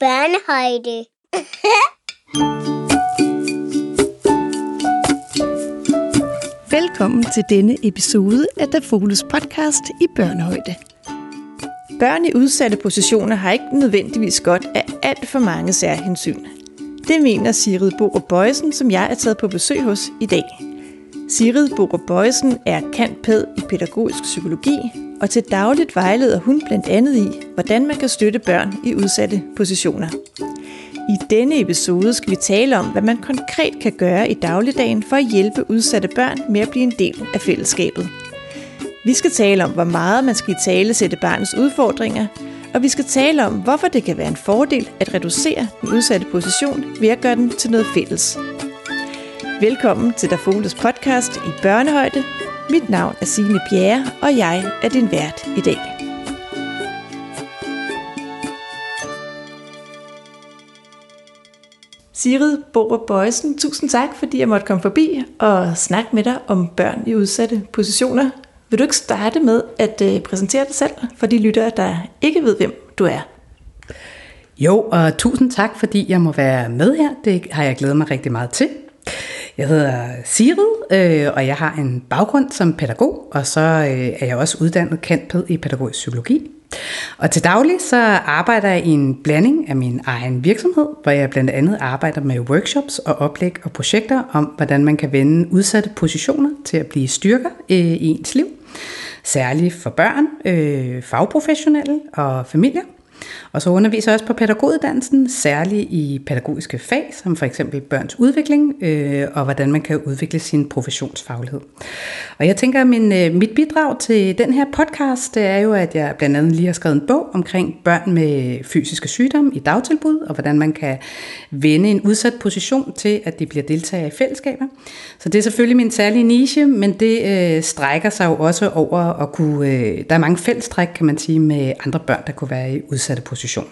børnehøjde. Velkommen til denne episode af Dafoles podcast i børnehøjde. Børn i udsatte positioner har ikke nødvendigvis godt af alt for mange særhensyn. Det mener Sigrid Borup Bøjsen, som jeg er taget på besøg hos i dag. Sigrid Borup Bøjsen er kantpæd i pædagogisk psykologi, og til dagligt vejleder hun blandt andet i, hvordan man kan støtte børn i udsatte positioner. I denne episode skal vi tale om, hvad man konkret kan gøre i dagligdagen for at hjælpe udsatte børn med at blive en del af fællesskabet. Vi skal tale om, hvor meget man skal i tale sætte barnets udfordringer, og vi skal tale om, hvorfor det kan være en fordel at reducere den udsatte position ved at gøre den til noget fælles. Velkommen til Dafoles podcast i børnehøjde. Mit navn er Signe Bjerre, og jeg er din vært i dag. Sigrid Borup Bøjsen, tusind tak, fordi jeg måtte komme forbi og snakke med dig om børn i udsatte positioner. Vil du ikke starte med at øh, præsentere dig selv for de lyttere, der ikke ved, hvem du er? Jo, og tusind tak, fordi jeg må være med her. Det har jeg glædet mig rigtig meget til. Jeg hedder Sigrid, øh, og jeg har en baggrund som pædagog, og så øh, er jeg også uddannet kantped i pædagogisk psykologi. Og til daglig så arbejder jeg i en blanding af min egen virksomhed, hvor jeg blandt andet arbejder med workshops og oplæg og projekter om, hvordan man kan vende udsatte positioner til at blive styrker i ens liv. Særligt for børn, øh, fagprofessionelle og familier. Og så underviser jeg også på pædagoguddannelsen, særligt i pædagogiske fag, som for eksempel børns udvikling, øh, og hvordan man kan udvikle sin professionsfaglighed. Og jeg tænker, at min, øh, mit bidrag til den her podcast, det er jo, at jeg blandt andet lige har skrevet en bog omkring børn med fysiske sygdomme i dagtilbud, og hvordan man kan vende en udsat position til, at de bliver deltagere i fællesskaber. Så det er selvfølgelig min særlige niche, men det øh, strækker sig jo også over at kunne, øh, der er mange fællestræk, kan man sige, med andre børn, der kunne være i udsatte positioner.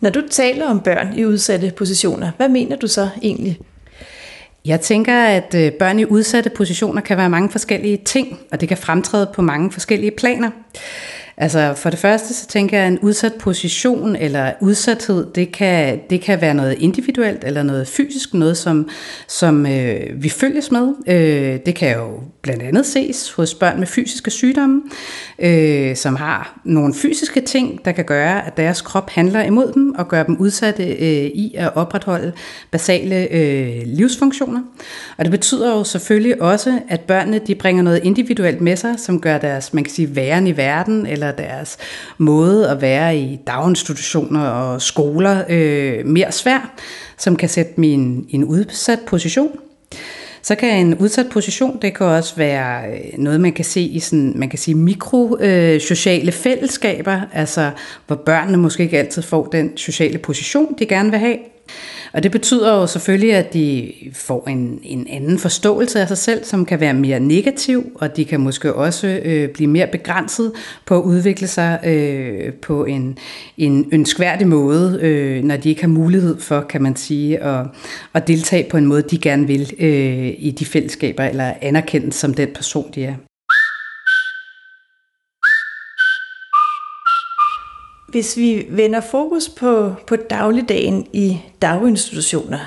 Når du taler om børn i udsatte positioner, hvad mener du så egentlig? Jeg tænker, at øh, børn i udsatte positioner kan være mange forskellige ting, og det kan fremtræde på mange forskellige planer. Altså for det første, så tænker jeg, at en udsat position eller udsathed, det kan, det kan være noget individuelt eller noget fysisk, noget som, som øh, vi følges med. Øh, det kan jo blandt andet ses hos børn med fysiske sygdomme, øh, som har nogle fysiske ting, der kan gøre, at deres krop handler imod dem og gør dem udsatte øh, i at opretholde basale øh, livsfunktioner. Og det betyder jo selvfølgelig også, at børnene de bringer noget individuelt med sig, som gør deres, man kan sige, væren i verden, eller deres måde at være i daginstitutioner og skoler øh, mere svær, som kan sætte dem i en, en udsat position. Så kan en udsat position, det kan også være øh, noget, man kan se i sådan, man kan sige mikrosociale øh, fællesskaber, altså hvor børnene måske ikke altid får den sociale position, de gerne vil have. Og det betyder jo selvfølgelig, at de får en, en anden forståelse af sig selv, som kan være mere negativ, og de kan måske også øh, blive mere begrænset på at udvikle sig øh, på en, en ønskværdig måde, øh, når de ikke har mulighed for, kan man sige, at, at deltage på en måde, de gerne vil øh, i de fællesskaber, eller anerkendes som den person, de er. Hvis vi vender fokus på, på dagligdagen i daginstitutioner,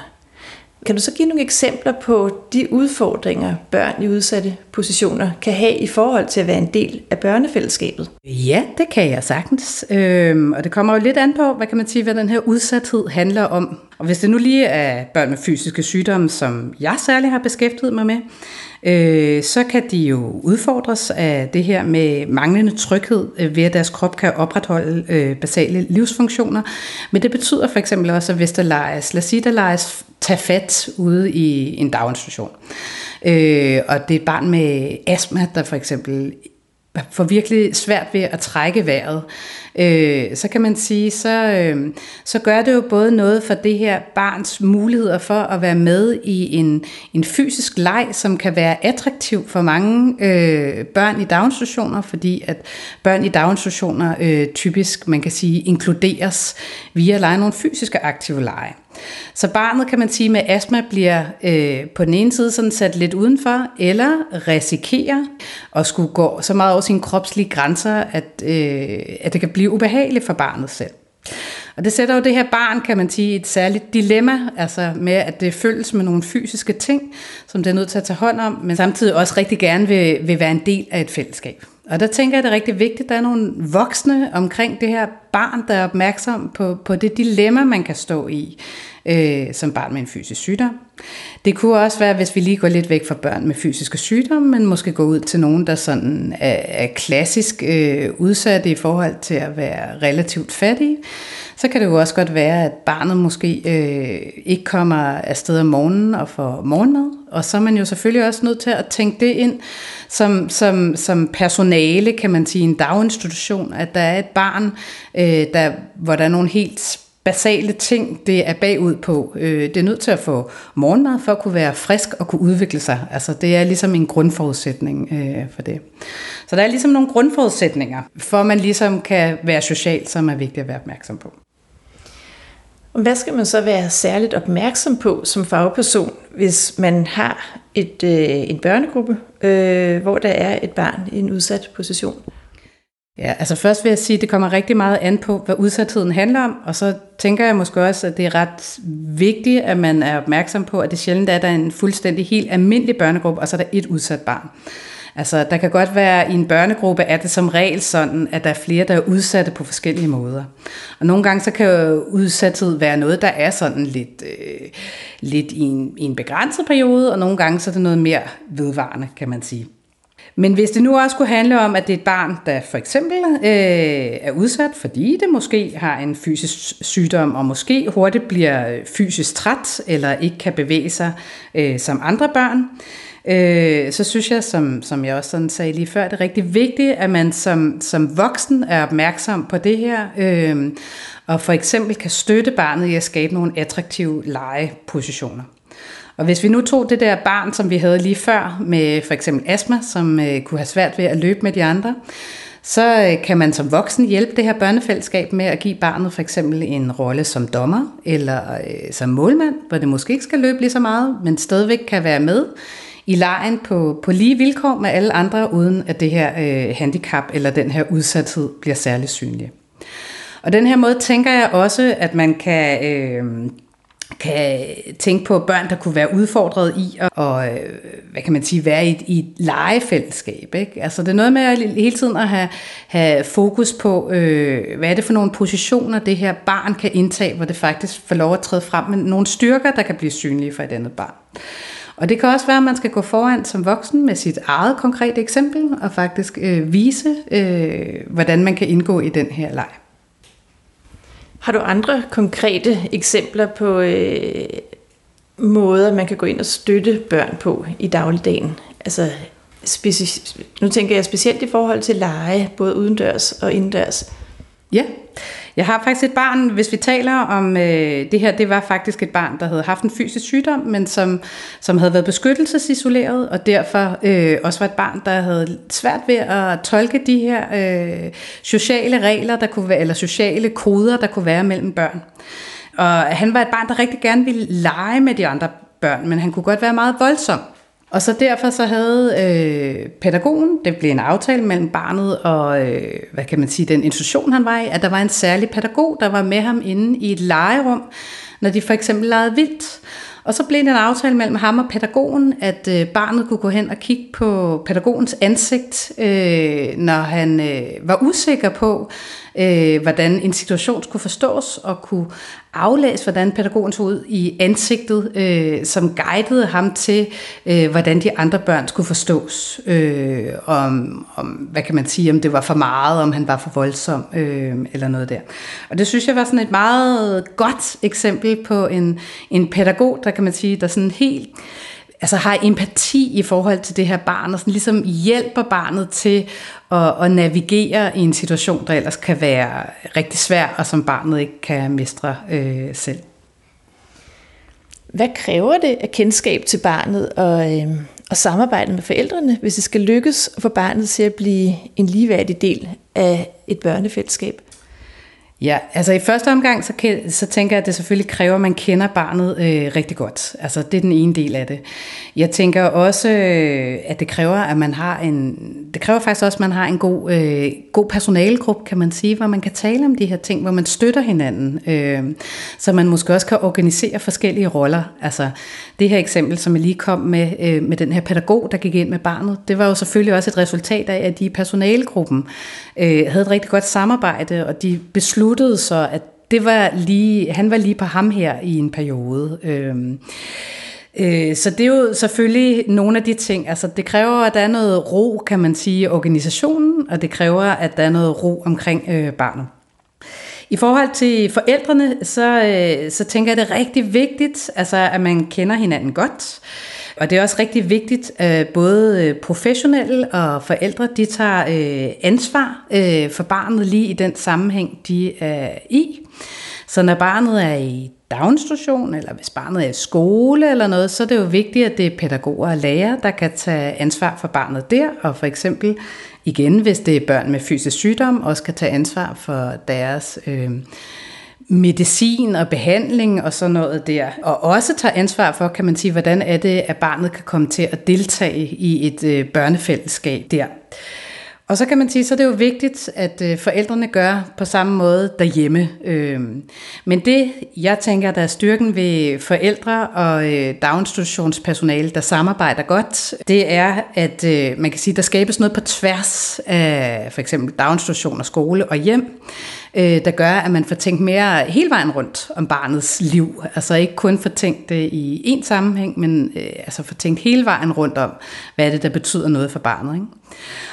kan du så give nogle eksempler på de udfordringer, børn i udsatte positioner kan have i forhold til at være en del af børnefællesskabet? Ja, det kan jeg sagtens. Øhm, og det kommer jo lidt an på, hvad kan man sige, hvad den her udsathed handler om. Og hvis det nu lige er børn med fysiske sygdomme, som jeg særligt har beskæftiget mig med, øh, så kan de jo udfordres af det her med manglende tryghed øh, ved, at deres krop kan opretholde øh, basale livsfunktioner. Men det betyder for eksempel også, at hvis der leges, lad os sige, der leges tage fat ude i en daginstitution, øh, og det er et barn med astma, der for eksempel får virkelig svært ved at trække vejret, øh, så kan man sige, så, øh, så gør det jo både noget for det her barns muligheder for at være med i en, en fysisk leg, som kan være attraktiv for mange øh, børn i daginstitutioner, fordi at børn i daginstitutioner øh, typisk, man kan sige, inkluderes via at lege nogle fysiske aktive lege. Så barnet, kan man sige, med astma bliver øh, på den ene side sådan sat lidt udenfor, eller risikerer at skulle gå så meget over sine kropslige grænser, at, øh, at det kan blive ubehageligt for barnet selv. Og det sætter jo det her barn, kan man sige, i et særligt dilemma, altså med, at det føles med nogle fysiske ting, som det er nødt til at tage hånd om, men samtidig også rigtig gerne vil, vil være en del af et fællesskab. Og der tænker jeg, at det er rigtig vigtigt, at der er nogle voksne omkring det her barn, der er opmærksom på, på det dilemma, man kan stå i øh, som barn med en fysisk sygdom. Det kunne også være, hvis vi lige går lidt væk fra børn med fysiske sygdomme, men måske gå ud til nogen, der sådan er, er klassisk øh, udsatte i forhold til at være relativt fattige. Så kan det jo også godt være, at barnet måske øh, ikke kommer afsted om morgenen og får morgenmad. Og så er man jo selvfølgelig også nødt til at tænke det ind som, som, som personale, kan man sige, en daginstitution, at der er et barn, øh, der, hvor der er nogle helt basale ting, det er bagud på. Øh, det er nødt til at få morgenmad for at kunne være frisk og kunne udvikle sig. Altså det er ligesom en grundforudsætning øh, for det. Så der er ligesom nogle grundforudsætninger, for at man ligesom kan være social, som er vigtigt at være opmærksom på. Hvad skal man så være særligt opmærksom på som fagperson, hvis man har et, øh, en børnegruppe, øh, hvor der er et barn i en udsat position? Ja, altså først vil jeg sige, at det kommer rigtig meget an på, hvad udsatheden handler om, og så tænker jeg måske også, at det er ret vigtigt, at man er opmærksom på, at det sjældent er, at der er en fuldstændig helt almindelig børnegruppe, og så er der et udsat barn. Altså, der kan godt være, i en børnegruppe er det som regel sådan, at der er flere, der er udsatte på forskellige måder. Og nogle gange så kan udsathed være noget, der er sådan lidt, øh, lidt i, en, i en begrænset periode, og nogle gange så er det noget mere vedvarende, kan man sige. Men hvis det nu også skulle handle om, at det er et barn, der for eksempel øh, er udsat, fordi det måske har en fysisk sygdom, og måske hurtigt bliver øh, fysisk træt, eller ikke kan bevæge sig øh, som andre børn, øh, så synes jeg, som, som jeg også sådan sagde lige før, det er rigtig vigtigt, at man som, som voksen er opmærksom på det her, øh, og for eksempel kan støtte barnet i at skabe nogle attraktive legepositioner. Og hvis vi nu tog det der barn, som vi havde lige før, med for eksempel astma, som øh, kunne have svært ved at løbe med de andre, så øh, kan man som voksen hjælpe det her børnefællesskab med at give barnet for eksempel en rolle som dommer eller øh, som målmand, hvor det måske ikke skal løbe lige så meget, men stadigvæk kan være med i lejen på, på lige vilkår med alle andre, uden at det her øh, handicap eller den her udsathed bliver særlig synlig. Og den her måde tænker jeg også, at man kan øh, kan tænke på børn, der kunne være udfordret i at og, øh, hvad kan man sige, være i et, i et legefællesskab. Ikke? Altså det er noget med at hele tiden at have, have fokus på, øh, hvad er det for nogle positioner, det her barn kan indtage, hvor det faktisk får lov at træde frem med nogle styrker, der kan blive synlige for et andet barn. Og det kan også være, at man skal gå foran som voksen med sit eget konkrete eksempel, og faktisk øh, vise, øh, hvordan man kan indgå i den her leg. Har du andre konkrete eksempler på øh, måder, man kan gå ind og støtte børn på i dagligdagen? Altså, speci- nu tænker jeg specielt i forhold til lege, både udendørs og indendørs. Ja, jeg har faktisk et barn, hvis vi taler om øh, det her, det var faktisk et barn, der havde haft en fysisk sygdom, men som, som havde været beskyttelsesisoleret, og derfor øh, også var et barn, der havde svært ved at tolke de her øh, sociale regler, der kunne være, eller sociale koder, der kunne være mellem børn. Og han var et barn, der rigtig gerne ville lege med de andre børn, men han kunne godt være meget voldsom. Og så derfor så havde øh, pædagogen, det blev en aftale mellem barnet og, øh, hvad kan man sige, den institution han var i, at der var en særlig pædagog, der var med ham inde i et legerum, når de for eksempel legede vildt. Og så blev det en aftale mellem ham og pædagogen, at øh, barnet kunne gå hen og kigge på pædagogens ansigt, øh, når han øh, var usikker på, øh, hvordan en situation skulle forstås, og kunne aflæse, hvordan pædagogen så ud i ansigtet, øh, som guidede ham til, øh, hvordan de andre børn skulle forstås. Øh, om, om, hvad kan man sige, om det var for meget, om han var for voldsom, øh, eller noget der. Og det synes jeg var sådan et meget godt eksempel på en, en pædagog, der kan man sige, der sådan helt altså har empati i forhold til det her barn, og sådan ligesom hjælper barnet til at, at navigere i en situation, der ellers kan være rigtig svær, og som barnet ikke kan mestre øh, selv. Hvad kræver det af kendskab til barnet og, øh, og samarbejde med forældrene, hvis det skal lykkes for barnet til at blive en ligeværdig del af et børnefællesskab? Ja, altså i første omgang, så, så tænker jeg, at det selvfølgelig kræver, at man kender barnet øh, rigtig godt. Altså det er den ene del af det. Jeg tænker også, øh, at det kræver, at man har en, det kræver faktisk også, at man har en god, øh, god personalegruppe, kan man sige, hvor man kan tale om de her ting, hvor man støtter hinanden. Øh, så man måske også kan organisere forskellige roller. Altså det her eksempel, som jeg lige kom med, øh, med den her pædagog, der gik ind med barnet, det var jo selvfølgelig også et resultat af, at de i personalegruppen øh, havde et rigtig godt samarbejde, og de besluttede så, at det var lige, han var lige på ham her i en periode. Øhm, øh, så det er jo selvfølgelig nogle af de ting. Altså det kræver, at der er noget ro, kan man sige, i organisationen, og det kræver, at der er noget ro omkring øh, barnet. I forhold til forældrene, så, øh, så tænker jeg, det er rigtig vigtigt, altså, at man kender hinanden godt. Og det er også rigtig vigtigt, at både øh, professionelle og forældre, de tager øh, ansvar for barnet lige i den sammenhæng, de er i. Så når barnet er i daginstitution, eller hvis barnet er i skole eller noget, så er det jo vigtigt, at det er pædagoger og lærere, der kan tage ansvar for barnet der, og for eksempel igen, hvis det er børn med fysisk sygdom, også kan tage ansvar for deres øh, medicin og behandling og sådan noget der. Og også tager ansvar for, kan man sige, hvordan er det, at barnet kan komme til at deltage i et øh, børnefællesskab der. Og så kan man sige, så er det jo vigtigt, at øh, forældrene gør på samme måde derhjemme. Øh, men det, jeg tænker, der er styrken ved forældre og øh, daginstitutionspersonale, der samarbejder godt, det er, at øh, man kan sige, der skabes noget på tværs af for eksempel daginstitution og skole og hjem øh, der gør, at man får tænkt mere hele vejen rundt om barnets liv. Altså ikke kun får tænkt det i én sammenhæng, men øh, altså får tænkt hele vejen rundt om, hvad er det, der betyder noget for barnet. Ikke?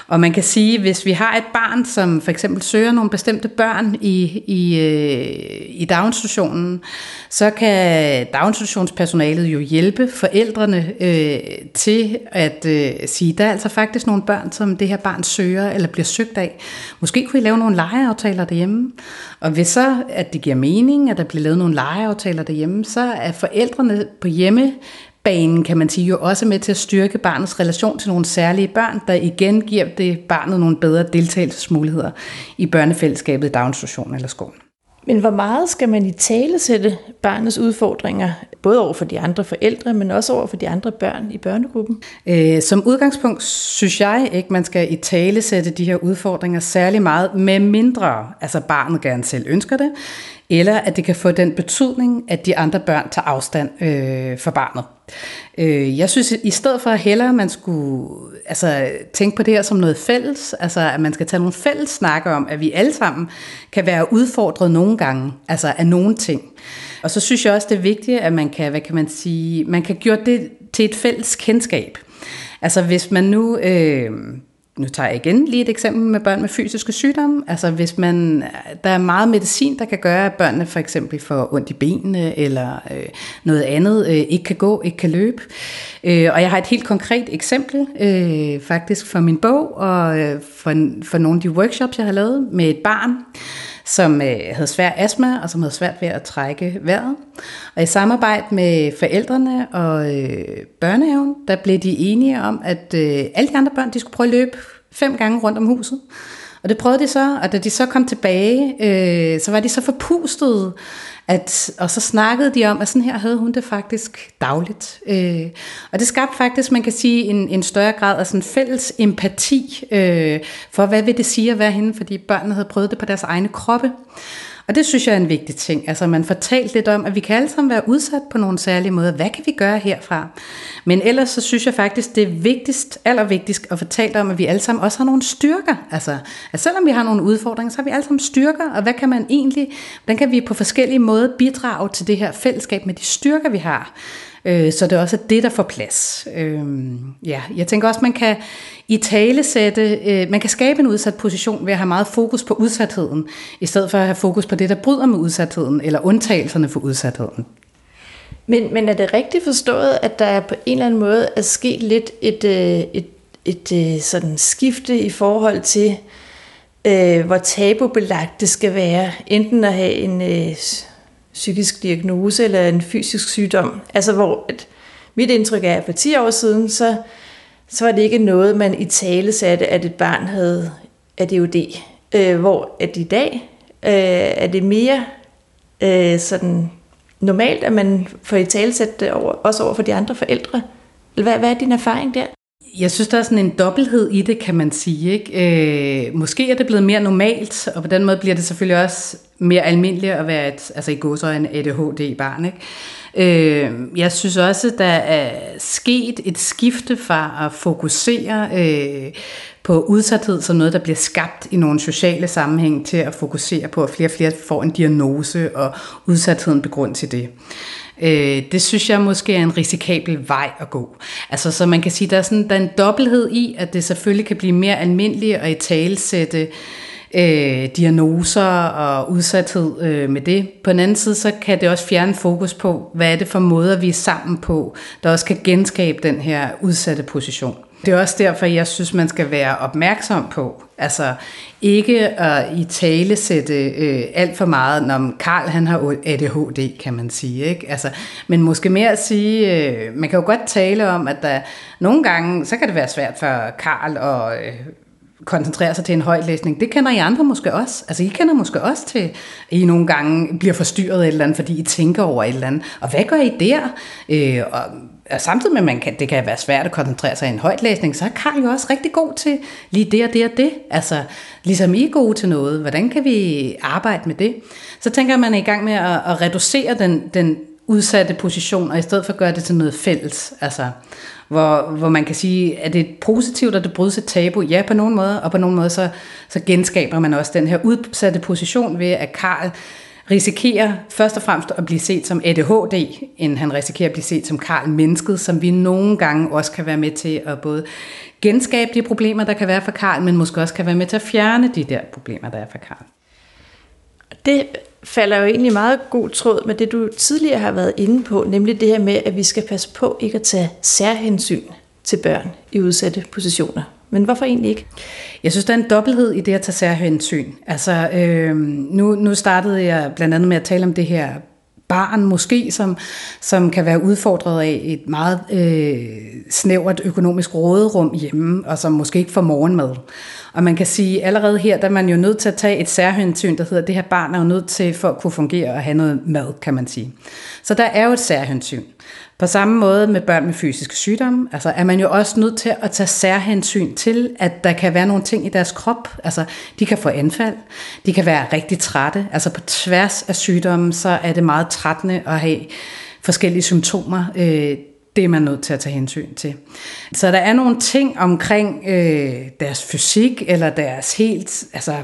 Og man kan sige, hvis vi har et barn, som for eksempel søger nogle bestemte børn i, i, øh, i daginstitutionen, så kan daginstitutionspersonalet jo hjælpe forældrene øh, til at øh, sige, der er altså faktisk nogle børn, som det her barn søger eller bliver søgt af. Måske kunne I lave nogle legeaftaler derhjemme. Og hvis så, at det giver mening, at der bliver lavet nogle legeaftaler derhjemme, så er forældrene på hjemme banen, kan man sige, jo også med til at styrke barnets relation til nogle særlige børn, der igen giver det barnet nogle bedre deltagelsesmuligheder i børnefællesskabet i daginstitutionen eller skolen. Men hvor meget skal man i tale sætte barnets udfordringer, både over for de andre forældre, men også over for de andre børn i børnegruppen? Øh, som udgangspunkt synes jeg ikke, man skal i tale sætte de her udfordringer særlig meget, med mindre altså barnet gerne selv ønsker det, eller at det kan få den betydning, at de andre børn tager afstand øh, for barnet. Øh, jeg synes, i stedet for hellere, man skulle altså, tænke på det her som noget fælles, altså at man skal tage nogle fælles snakke om, at vi alle sammen kan være udfordret nogle gange, altså af nogle ting. Og så synes jeg også, det er vigtigt, at man kan, hvad kan man sige, man kan gøre det til et fælles kendskab. Altså hvis man nu... Øh, nu tager jeg igen lige et eksempel med børn med fysiske sygdomme. Altså hvis man, der er meget medicin, der kan gøre, at børnene for eksempel får ondt i benene, eller øh, noget andet, øh, ikke kan gå, ikke kan løbe. Øh, og jeg har et helt konkret eksempel, øh, faktisk fra min bog, og øh, for, for nogle af de workshops, jeg har lavet med et barn, som øh, havde svær astma, og som havde svært ved at trække vejret. Og i samarbejde med forældrene og øh, børnehaven, der blev de enige om, at øh, alle de andre børn, de skulle prøve at løbe fem gange rundt om huset. Og det prøvede de så, og da de så kom tilbage, øh, så var de så forpustede, at, og så snakkede de om, at sådan her havde hun det faktisk dagligt. Øh, og det skabte faktisk, man kan sige, en, en større grad af sådan fælles empati øh, for, hvad vil det sige at være hende, fordi børnene havde prøvet det på deres egne kroppe. Og det synes jeg er en vigtig ting. Altså man fortalte lidt om, at vi kan alle sammen være udsat på nogle særlige måder. Hvad kan vi gøre herfra? Men ellers så synes jeg faktisk, det er vigtigst, allervigtigst at fortælle om, at vi alle sammen også har nogle styrker. Altså, at selvom vi har nogle udfordringer, så har vi alle sammen styrker, og hvad kan man egentlig, hvordan kan vi på forskellige måder bidrage til det her fællesskab med de styrker, vi har? Øh, så det er også det, der får plads. Øh, ja, jeg tænker også, man kan i tale sætte, øh, man kan skabe en udsat position ved at have meget fokus på udsatheden, i stedet for at have fokus på det, der bryder med udsatheden, eller undtagelserne for udsatheden. Men, men er det rigtigt forstået, at der er på en eller anden måde er sket lidt et, øh, et, et, et sådan skifte i forhold til, øh, hvor tabubelagt det skal være, enten at have en øh, psykisk diagnose eller en fysisk sygdom. Altså hvor et, mit indtryk er, at for 10 år siden, så, så var det ikke noget, man i tale satte, at et barn havde ADHD. Øh, hvor at i dag Øh, er det mere øh, sådan normalt, at man får i tale sat det over, også over for de andre forældre? Hvad, hvad er din erfaring der? Jeg synes, der er sådan en dobbelthed i det, kan man sige. Ikke? Øh, måske er det blevet mere normalt, og på den måde bliver det selvfølgelig også mere almindeligt at være et, altså i godsøjne ADHD-barn. Ikke? Øh, jeg synes også, der er sket et skifte fra at fokusere øh, på udsathed som noget, der bliver skabt i nogle sociale sammenhæng, til at fokusere på, at flere og flere får en diagnose, og udsatheden begrundes til det. Øh, det synes jeg måske er en risikabel vej at gå. Altså, så man kan sige, der er, sådan, der er en dobbelthed i, at det selvfølgelig kan blive mere almindeligt at i talesætte øh, Øh, diagnoser og udsathed øh, med det. På den anden side, så kan det også fjerne fokus på, hvad er det for måder, vi er sammen på, der også kan genskabe den her udsatte position. Det er også derfor, jeg synes, man skal være opmærksom på, altså ikke at i tale sætte øh, alt for meget, når Karl han har ADHD, kan man sige. Ikke? Altså, men måske mere at sige, øh, man kan jo godt tale om, at der nogle gange, så kan det være svært for Karl at øh, koncentrere sig til en højtlæsning. Det kender I andre måske også. Altså, I kender måske også til, at I nogle gange bliver forstyrret af et eller andet, fordi I tænker over et eller andet. Og hvad gør I der? Øh, og og samtidig med, at man kan, det kan være svært at koncentrere sig i en højtlæsning, så er Karl jo også rigtig god til lige det og det og det. Altså, ligesom I er gode til noget, hvordan kan vi arbejde med det? Så tænker man er i gang med at, at reducere den, den udsatte position, og i stedet for gøre det til noget fælles. Altså, hvor, hvor man kan sige, at det er positivt, at det brydes et tabu? Ja, på nogen måde, og på nogen måde så, så genskaber man også den her udsatte position ved, at Karl risikerer først og fremmest at blive set som ADHD, end han risikerer at blive set som Karl mennesket, som vi nogle gange også kan være med til at både genskabe de problemer, der kan være for Karl, men måske også kan være med til at fjerne de der problemer, der er for Karl. Det falder jo egentlig meget god tråd med det, du tidligere har været inde på, nemlig det her med, at vi skal passe på ikke at tage særhensyn til børn i udsatte positioner. Men hvorfor egentlig ikke? Jeg synes, der er en dobbelthed i det at tage særhensyn. Altså, øh, nu, nu startede jeg blandt andet med at tale om det her barn måske, som, som kan være udfordret af et meget øh, snævert økonomisk råderum hjemme, og som måske ikke får morgenmad. Og man kan sige, allerede her, der er man jo nødt til at tage et særhensyn, der hedder, at det her barn er jo nødt til for at kunne fungere og have noget mad, kan man sige. Så der er jo et særhensyn. På samme måde med børn med fysiske sygdomme, altså er man jo også nødt til at tage særhensyn til, at der kan være nogle ting i deres krop. Altså, de kan få anfald, de kan være rigtig trætte. Altså på tværs af sygdommen, så er det meget trættende at have forskellige symptomer. Øh, det er man nødt til at tage hensyn til. Så der er nogle ting omkring øh, deres fysik, eller deres helt, altså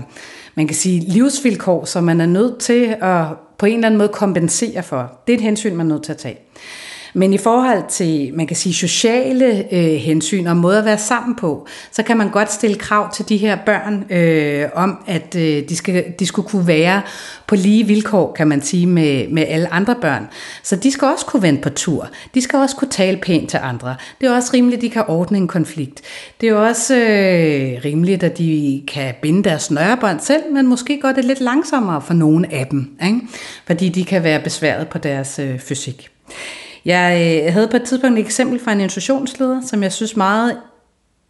man kan sige livsvilkår, som man er nødt til at på en eller anden måde kompensere for. Det er et hensyn, man er nødt til at tage. Men i forhold til, man kan sige, sociale øh, hensyn og måder at være sammen på, så kan man godt stille krav til de her børn øh, om, at øh, de, skal, de skulle kunne være på lige vilkår, kan man sige, med, med alle andre børn. Så de skal også kunne vende på tur. De skal også kunne tale pænt til andre. Det er også rimeligt, at de kan ordne en konflikt. Det er også øh, rimeligt, at de kan binde deres snørebånd selv, men måske går det lidt langsommere for nogle af dem, ikke? fordi de kan være besværet på deres øh, fysik. Jeg øh, havde på et tidspunkt et eksempel fra en institutionsleder, som jeg synes meget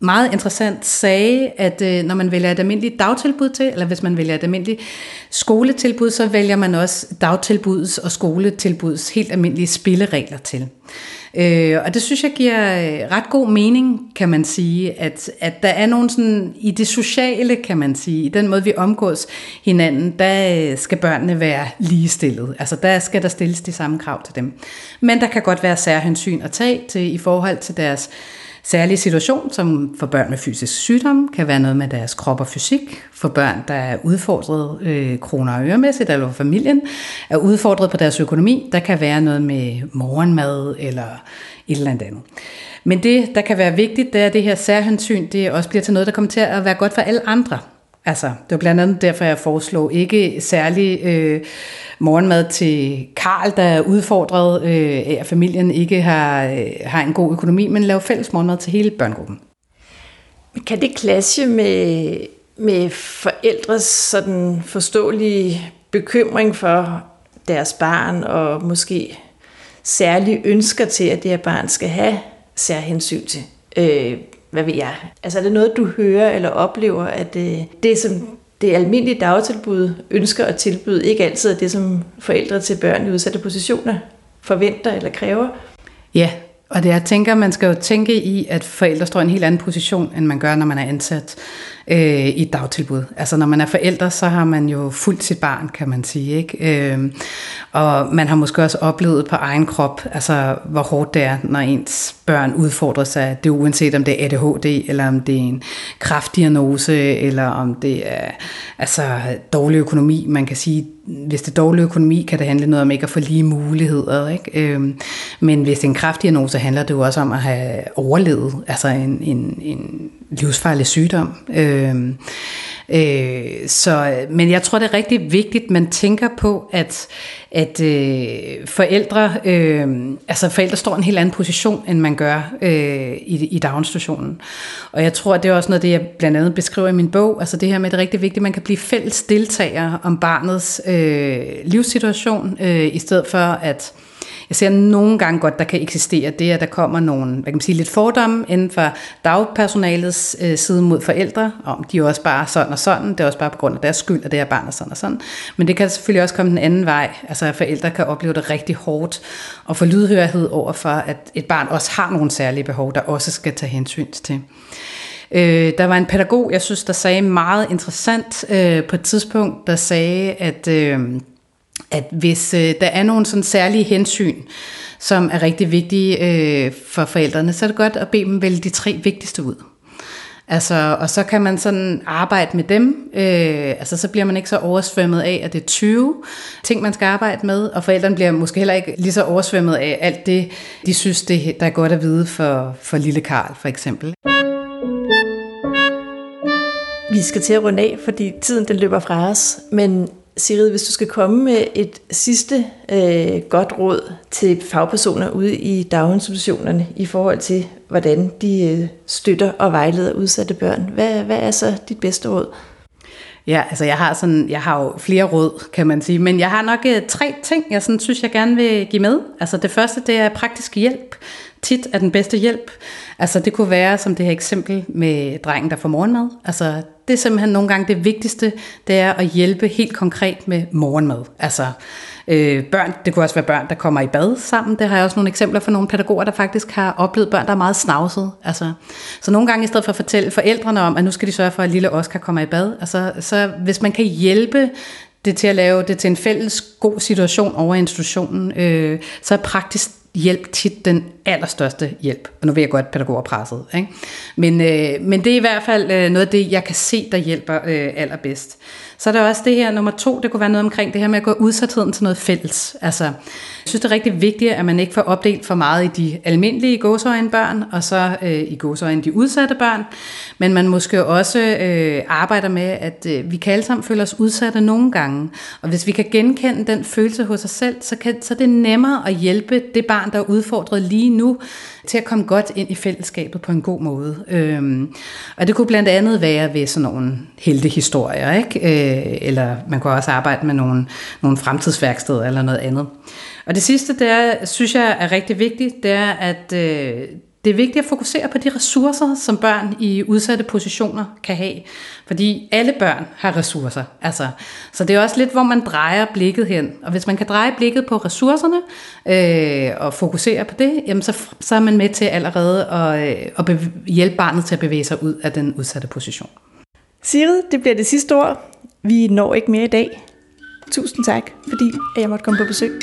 meget interessant sagde, at øh, når man vælger et almindeligt dagtilbud til, eller hvis man vælger et almindeligt skoletilbud, så vælger man også dagtilbuds og skoletilbuds helt almindelige spilleregler til. Øh, og det synes jeg giver øh, ret god mening, kan man sige, at, at der er nogen sådan, i det sociale, kan man sige, i den måde vi omgås hinanden, der øh, skal børnene være ligestillet. Altså der skal der stilles de samme krav til dem. Men der kan godt være særhensyn at tage til i forhold til deres særlig situation, som for børn med fysisk sygdom, kan være noget med deres krop og fysik. For børn, der er udfordret øh, kroner og øremæssigt, eller familien er udfordret på deres økonomi, der kan være noget med morgenmad eller et eller andet. Men det, der kan være vigtigt, det er, at det her særhensyn, det også bliver til noget, der kommer til at være godt for alle andre. Altså, det var blandt andet derfor, jeg foreslog ikke særlig øh, morgenmad til Karl, der er udfordret øh, af, at familien ikke har, øh, har en god økonomi, men lave fælles morgenmad til hele børnegruppen. Kan det klasse med, med forældres sådan forståelige bekymring for deres barn, og måske særlige ønsker til, at det her barn skal have særhensyn til? Øh, hvad ved jeg? Altså er det noget, du hører eller oplever, at det, det som det almindelige dagtilbud ønsker at tilbyde ikke altid er det, som forældre til børn i udsatte positioner forventer eller kræver. Ja, og det jeg tænker, man skal jo tænke i, at forældre står i en helt anden position, end man gør, når man er ansat øh, i et dagtilbud. Altså når man er forældre, så har man jo fuldt sit barn, kan man sige. Ikke? Øh, og man har måske også oplevet på egen krop, altså hvor hårdt det er, når ens børn udfordrer sig. Det er uanset om det er ADHD, eller om det er en kraftdiagnose, eller om det er altså, dårlig økonomi. Man kan sige, hvis det er dårlig økonomi, kan det handle noget om ikke at få lige muligheder. Ikke? Øhm, men hvis det er en kraftdiagnose, handler det jo også om at have overlevet altså en, en, en livsfarlig sygdom. Øh, Øhm, øh, så, men jeg tror, det er rigtig vigtigt, man tænker på, at, at øh, forældre, øh, altså forældre står i en helt anden position, end man gør øh, i, i daginstitutionen. Og jeg tror, det er også noget, det jeg blandt andet beskriver i min bog, altså det her med, det er rigtig vigtigt, at man kan blive fælles deltager om barnets øh, livssituation, øh, i stedet for at jeg ser nogle gange godt, der kan eksistere, det at der kommer nogle, hvad kan man sige, lidt fordomme inden for dagpersonalets øh, side mod forældre, om de er også bare sådan og sådan, det er også bare på grund af deres skyld, at det er barn og sådan og sådan. Men det kan selvfølgelig også komme den anden vej, altså at forældre kan opleve det rigtig hårdt, og få lydhørighed over for, at et barn også har nogle særlige behov, der også skal tage hensyn til. Øh, der var en pædagog, jeg synes, der sagde meget interessant øh, på et tidspunkt, der sagde, at øh, at hvis øh, der er nogle sådan særlige hensyn, som er rigtig vigtige øh, for forældrene, så er det godt at bede dem vælge de tre vigtigste ud. Altså, og så kan man sådan arbejde med dem. Øh, altså, så bliver man ikke så oversvømmet af, at det er 20 ting, man skal arbejde med, og forældrene bliver måske heller ikke lige så oversvømmet af alt det, de synes, det, der er godt at vide for, for lille Karl, for eksempel. Vi skal til at runde af, fordi tiden den løber fra os, men Sigrid, hvis du skal komme med et sidste øh, godt råd til fagpersoner ude i daginstitutionerne i forhold til, hvordan de øh, støtter og vejleder udsatte børn, hvad, hvad er så dit bedste råd? Ja, altså jeg har, sådan, jeg har jo flere råd, kan man sige, men jeg har nok øh, tre ting, jeg sådan, synes, jeg gerne vil give med. Altså det første, det er praktisk hjælp. Tit er den bedste hjælp. Altså det kunne være som det her eksempel med drengen, der får morgenmad. Altså det er simpelthen nogle gange det vigtigste, det er at hjælpe helt konkret med morgenmad. Altså øh, børn, det kunne også være børn, der kommer i bad sammen. Det har jeg også nogle eksempler for nogle pædagoger, der faktisk har oplevet børn, der er meget snavset. Altså, så nogle gange i stedet for at fortælle forældrene om, at nu skal de sørge for, at lille Oscar kommer i bad, altså, så hvis man kan hjælpe det til at lave det til en fælles god situation over institutionen, øh, så er praktisk hjælp tit den allerstørste hjælp. Og nu ved jeg godt, at pædagoger er presset. Ikke? Men, øh, men det er i hvert fald øh, noget af det, jeg kan se, der hjælper øh, allerbedst. Så er der også det her nummer to, det kunne være noget omkring det her med at gå udsatheden til noget fælles. Altså, jeg synes, det er rigtig vigtigt, at man ikke får opdelt for meget i de almindelige gåsøjne børn, og så øh, i gåsøjne de udsatte børn. Men man måske også øh, arbejder med, at øh, vi kan alle sammen føle os udsatte nogle gange. Og hvis vi kan genkende den følelse hos os selv, så, kan, så er det nemmere at hjælpe det barn, der er udfordret lige nu, til at komme godt ind i fællesskabet på en god måde. Øhm, og det kunne blandt andet være ved sådan nogle heltehistorier, ikke? Øh, eller man kunne også arbejde med nogle, nogle fremtidsværksteder eller noget andet. Og det sidste, det er, synes jeg er rigtig vigtigt, det er, at øh, det er vigtigt at fokusere på de ressourcer, som børn i udsatte positioner kan have. Fordi alle børn har ressourcer. Altså, så det er også lidt, hvor man drejer blikket hen. Og hvis man kan dreje blikket på ressourcerne øh, og fokusere på det, jamen så, så er man med til allerede at, øh, at hjælpe barnet til at bevæge sig ud af den udsatte position. Sigrid, det bliver det sidste ord. Vi når ikke mere i dag. Tusind tak, fordi jeg måtte komme på besøg.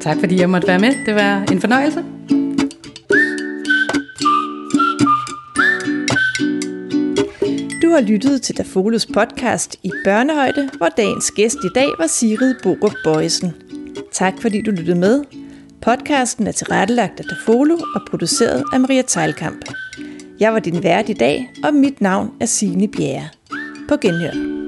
Tak fordi jeg måtte være med. Det var en fornøjelse. Du har lyttet til Dafolos podcast i børnehøjde, hvor dagens gæst i dag var Sigrid Borup Bøjsen. Tak fordi du lyttede med. Podcasten er tilrettelagt af Dafolo og produceret af Maria Teilkamp. Jeg var din vært i dag, og mit navn er Signe Bjerre. På genhør.